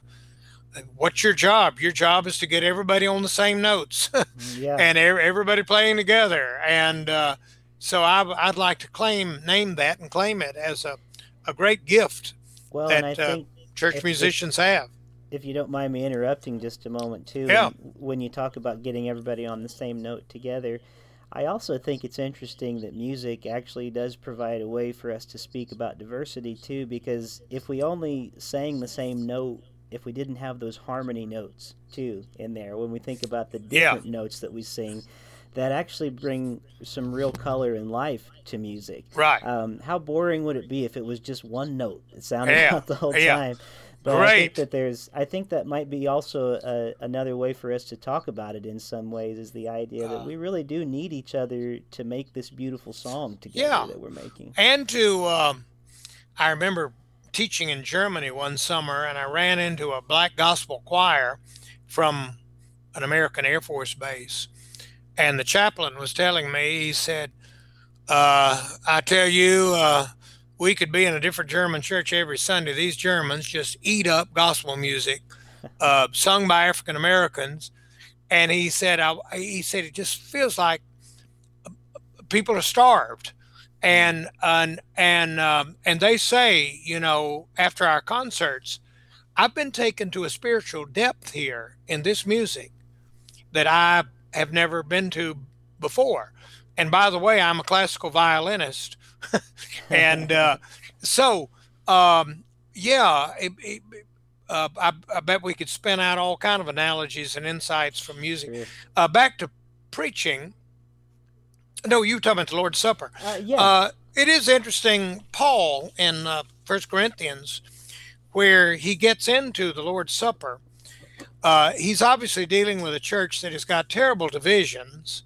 what's your job? Your job is to get everybody on the same notes, yeah. and everybody playing together. And uh, so I, would like to claim name that and claim it as a a great gift well, that uh, church musicians have. If you don't mind me interrupting just a moment too, yeah. when, when you talk about getting everybody on the same note together. I also think it's interesting that music actually does provide a way for us to speak about diversity too, because if we only sang the same note, if we didn't have those harmony notes too in there, when we think about the different yeah. notes that we sing, that actually bring some real color and life to music. Right. Um, how boring would it be if it was just one note that sounded yeah. out the whole yeah. time? But I think that there's, I think that might be also a, another way for us to talk about it in some ways is the idea that uh, we really do need each other to make this beautiful song together yeah. that we're making. And to, um, I remember teaching in Germany one summer, and I ran into a black gospel choir from an American Air Force base, and the chaplain was telling me, he said, uh, "I tell you." Uh, we could be in a different German church every Sunday. These Germans just eat up gospel music, uh, sung by African Americans, and he said, I, he said it just feels like people are starved, and and and um, and they say, you know, after our concerts, I've been taken to a spiritual depth here in this music that I have never been to before. And by the way, I'm a classical violinist and uh, so, um, yeah, it, it, uh, I, I, bet we could spin out all kind of analogies and insights from music. Uh, back to preaching. No, you talking about the Lord's Supper. Uh, yeah. Uh, it is interesting, Paul in uh, First Corinthians, where he gets into the Lord's Supper. he's obviously dealing with a church that has got terrible divisions.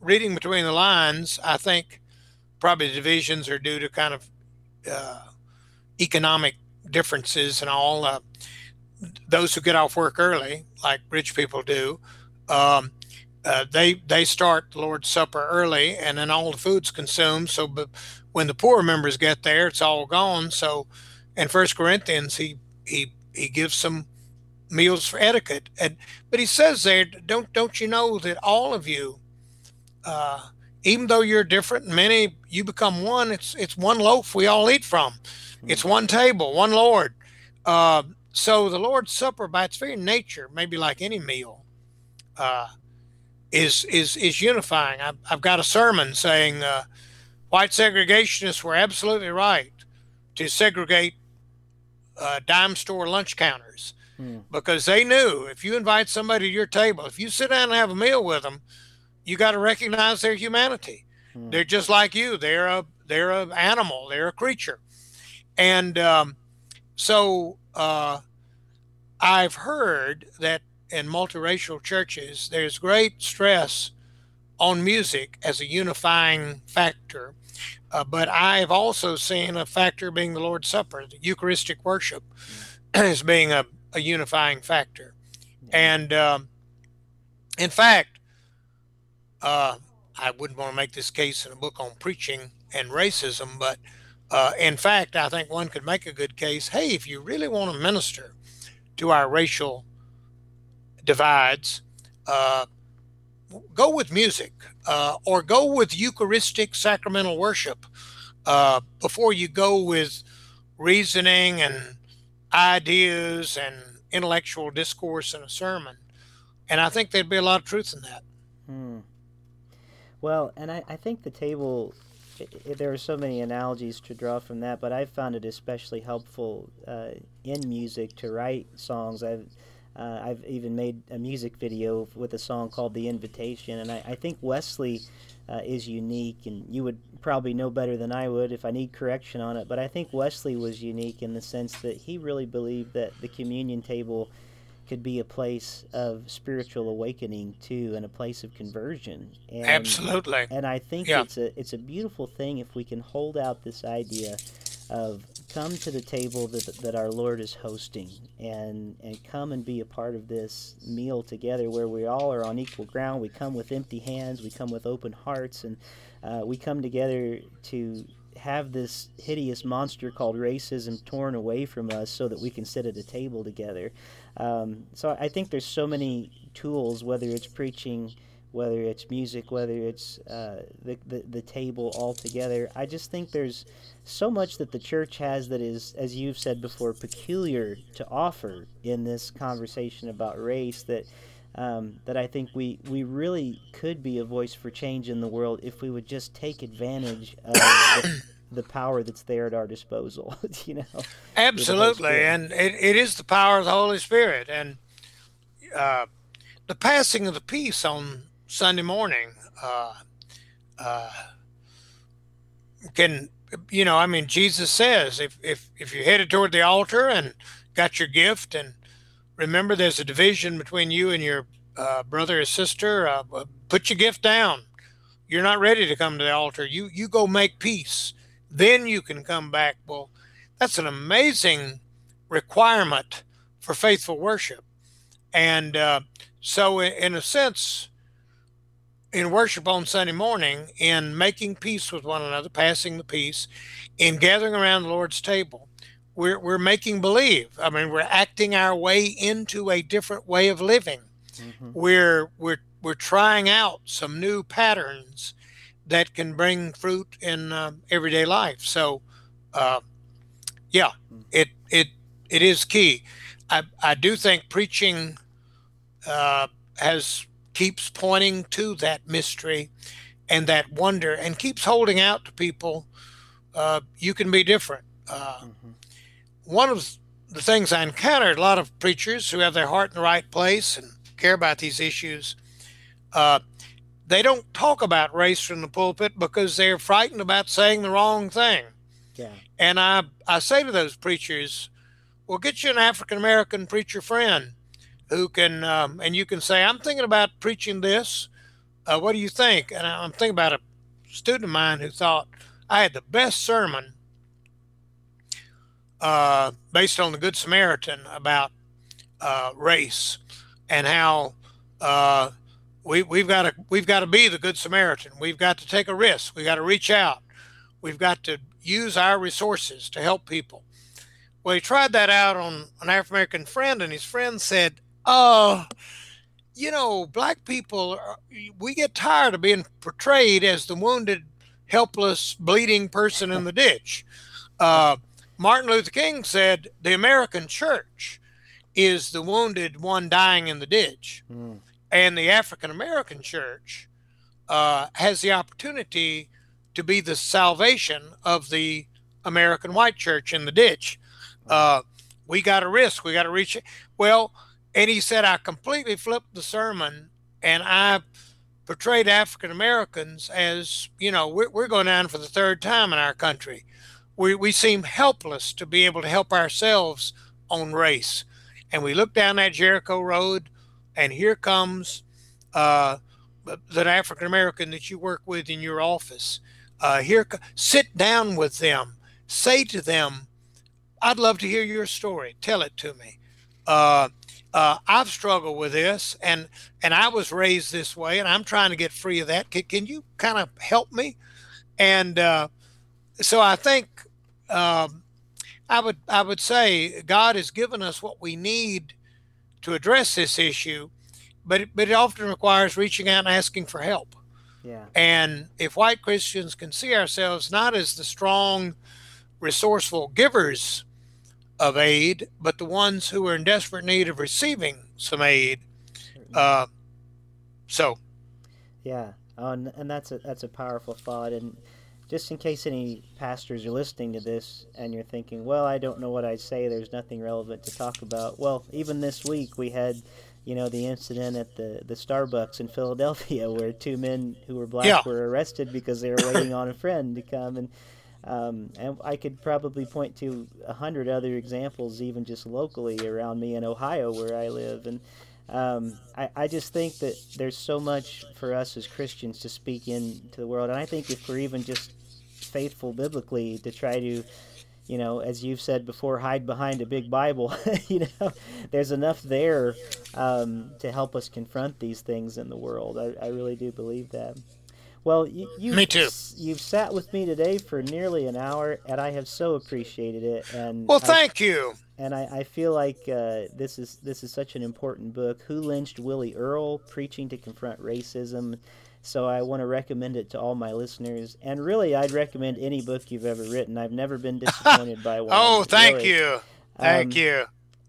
reading between the lines, I think probably divisions are due to kind of uh, economic differences and all. Uh, those who get off work early, like rich people do, um, uh, they they start the Lord's Supper early, and then all the food's consumed. So, when the poor members get there, it's all gone. So, in First Corinthians, he he he gives some meals for etiquette, and but he says there, don't don't you know that all of you uh, even though you're different, many you become one. It's it's one loaf we all eat from. It's hmm. one table, one Lord. Uh, so the Lord's Supper, by its very nature, maybe like any meal, uh, is is is unifying. I've, I've got a sermon saying uh, white segregationists were absolutely right to segregate uh, dime store lunch counters hmm. because they knew if you invite somebody to your table, if you sit down and have a meal with them, you got to recognize their humanity. Hmm. They're just like you. They're a they're an animal. They're a creature, and um, so uh, I've heard that in multiracial churches, there's great stress on music as a unifying factor. Uh, but I've also seen a factor being the Lord's Supper, the Eucharistic worship, mm. as being a, a unifying factor. And um, in fact, uh, I wouldn't want to make this case in a book on preaching and racism, but uh, in fact, I think one could make a good case. Hey, if you really want to minister to our racial divides, uh, go with music uh, or go with Eucharistic sacramental worship uh, before you go with reasoning and ideas and intellectual discourse in a sermon. And I think there'd be a lot of truth in that. Hmm. Well, and I, I think the table, it, it, there are so many analogies to draw from that, but I've found it especially helpful uh, in music to write songs. I've uh, I've even made a music video with a song called "The Invitation," and I, I think Wesley uh, is unique, and you would probably know better than I would if I need correction on it. But I think Wesley was unique in the sense that he really believed that the communion table could be a place of spiritual awakening too, and a place of conversion. And, Absolutely. And I think yeah. it's a it's a beautiful thing if we can hold out this idea of come to the table that, that our Lord is hosting and, and come and be a part of this meal together where we all are on equal ground. We come with empty hands, we come with open hearts, and uh, we come together to have this hideous monster called racism torn away from us so that we can sit at a table together. Um, so I think there's so many tools, whether it's preaching whether it's music, whether it's uh, the, the, the table altogether. I just think there's so much that the church has that is, as you've said before, peculiar to offer in this conversation about race that. Um, that I think we, we really could be a voice for change in the world if we would just take advantage of the, the power that's there at our disposal. you know, absolutely, and it, it is the power of the Holy Spirit, and uh, the passing of the peace on Sunday morning uh, uh, can you know I mean Jesus says if if if you're headed toward the altar and got your gift and remember there's a division between you and your uh, brother or sister uh, put your gift down. You're not ready to come to the altar. You you go make peace. Then you can come back. Well that's an amazing requirement for faithful worship. And uh, so in a sense in worship on Sunday morning, in making peace with one another, passing the peace, in gathering around the Lord's table, we're, we're making believe. I mean, we're acting our way into a different way of living. Mm-hmm. We're, we're, we're trying out some new patterns that can bring fruit in uh, everyday life. So, uh, yeah, mm. it, it, it is key. I, I do think preaching uh, has keeps pointing to that mystery and that wonder and keeps holding out to people uh, you can be different. Uh, mm-hmm. One of the things I encountered a lot of preachers who have their heart in the right place and care about these issues, uh, they don't talk about race from the pulpit because they're frightened about saying the wrong thing. Yeah. And I, I say to those preachers, well, get you an African American preacher friend who can, um, and you can say, I'm thinking about preaching this. Uh, what do you think? And I'm thinking about a student of mine who thought I had the best sermon uh, based on the Good Samaritan about uh, race and how uh, we, we've got to we've got to be the Good Samaritan. We've got to take a risk. We've got to reach out. We've got to use our resources to help people. Well, he tried that out on an African American friend, and his friend said, uh, you know, black people, we get tired of being portrayed as the wounded, helpless, bleeding person in the ditch. Uh, Martin Luther King said the American church is the wounded one dying in the ditch. Mm. And the African American church uh, has the opportunity to be the salvation of the American white church in the ditch. Uh, we got to risk. We got to reach it. Well, and he said, I completely flipped the sermon and I portrayed African Americans as, you know, we're, we're going down for the third time in our country. We, we seem helpless to be able to help ourselves on race. And we look down that Jericho Road, and here comes uh, that African American that you work with in your office. Uh, here, sit down with them. Say to them, "I'd love to hear your story. Tell it to me." Uh, uh, I've struggled with this, and and I was raised this way, and I'm trying to get free of that. Can, can you kind of help me? And uh, so I think um, I would I would say God has given us what we need to address this issue, but it, but it often requires reaching out and asking for help. Yeah. And if white Christians can see ourselves not as the strong, resourceful givers of aid, but the ones who are in desperate need of receiving some aid, uh, so. Yeah, oh, and, and that's a that's a powerful thought, and just in case any pastors are listening to this and you're thinking, well, I don't know what I'd say, there's nothing relevant to talk about. Well, even this week we had, you know, the incident at the, the Starbucks in Philadelphia where two men who were black Yeah. were arrested because they were waiting on a friend to come. And, um, and I could probably point to a hundred other examples, even just locally around me in Ohio where I live. And um, I, I just think that there's so much for us as Christians to speak into the world. And I think if we're even just faithful biblically to try to, you know, as you've said before, hide behind a big Bible, you know, there's enough there um, to help us confront these things in the world. I, I really do believe that. Well, you, you Me too. You've sat with me today for nearly an hour, and I have so appreciated it. And Well, I- thank you. and I, I feel like uh, this is this is such an important book. Who lynched Willie Earle? Preaching to confront racism. So I want to recommend it to all my listeners. And really, I'd recommend any book you've ever written. I've never been disappointed by one. Oh, thank really. you. Thank Um, you.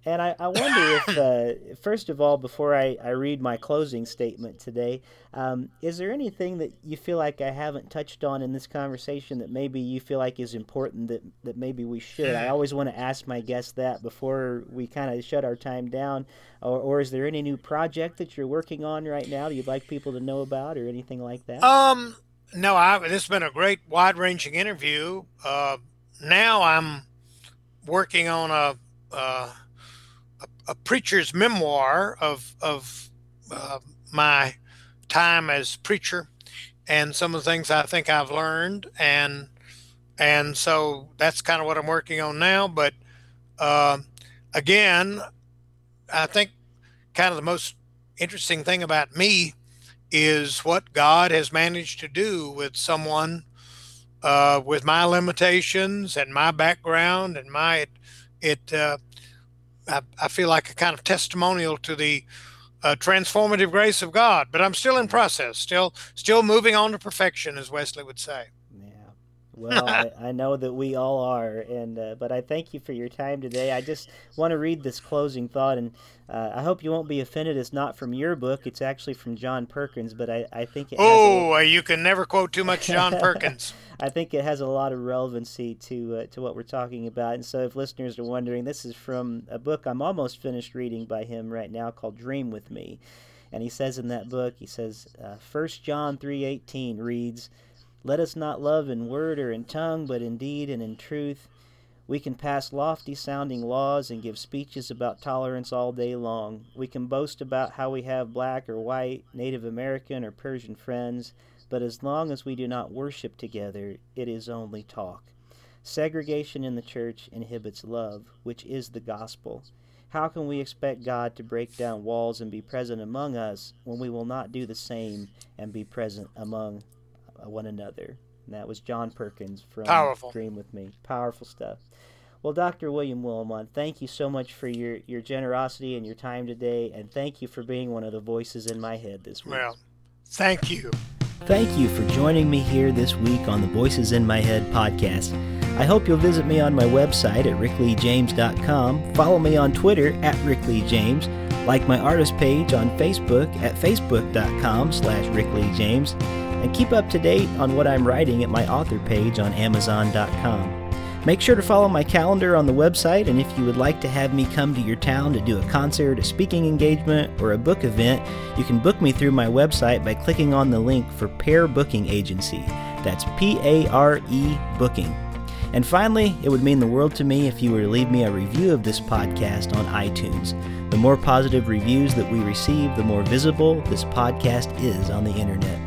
And I, I wonder if, uh, first of all, before I, I read my closing statement today, um, is there anything that you feel like I haven't touched on in this conversation that maybe you feel like is important that, that maybe we should? I always want to ask my guests that before we kind of shut our time down. Or, or is there any new project that you're working on right now that you'd like people to know about or anything like that? Um, no, I, this has been a great, wide-ranging interview. Uh, now I'm working on a, uh, a preacher's memoir of of uh, my time as preacher and some of the things I think I've learned and and so that's kind of what I'm working on now. But uh, again, I think kind of the most interesting thing about me is what God has managed to do with someone uh, with my limitations and my background and my it. it uh, I, I feel like a kind of testimonial to the uh, transformative grace of God. But I'm still in process, still still moving on to perfection, as Wesley would say. Well, I, I know that we all are, and uh, but I thank you for your time today. I just want to read this closing thought, and uh, I hope you won't be offended. It's not from your book; it's actually from John Perkins. But I, I think it has a- Oh, uh, you can never quote too much John Perkins. I think it has a lot of relevancy to uh, to what we're talking about. And so, if listeners are wondering, this is from a book I'm almost finished reading by him right now called "Dream with Me," and he says in that book, he says, uh, First John three eighteen reads, "Let us not love in word or in tongue, but in deed and in truth." We can pass lofty sounding laws and give speeches about tolerance all day long. We can boast about how we have black or white, Native American or Persian friends, but as long as we do not worship together, it is only talk. Segregation in the church inhibits love, which is the gospel. How can we expect God to break down walls and be present among us when we will not do the same and be present among Uh, one another? And that was John Perkins from Powerful. Dream with Me. Powerful stuff. Well, Dr. William Willimon, thank you so much for your, your generosity and your time today, and thank you for being one of the voices in my head this week. Well, thank you. Thank you for joining me here this week on the Voices in My Head podcast. I hope you'll visit me on my website at rickleejames.com, follow me on Twitter at rickleejames, like my artist page on Facebook at facebook.com slash rickleejames, and keep up to date on what I'm writing at my author page on amazon.com. Make sure to follow my calendar on the website, and if you would like to have me come to your town to do a concert, a speaking engagement, or a book event, you can book me through my website by clicking on the link for Pare Booking Agency. That's P A R E Booking. And finally, it would mean the world to me if you were to leave me a review of this podcast on iTunes. The more positive reviews that we receive, the more visible this podcast is on the internet.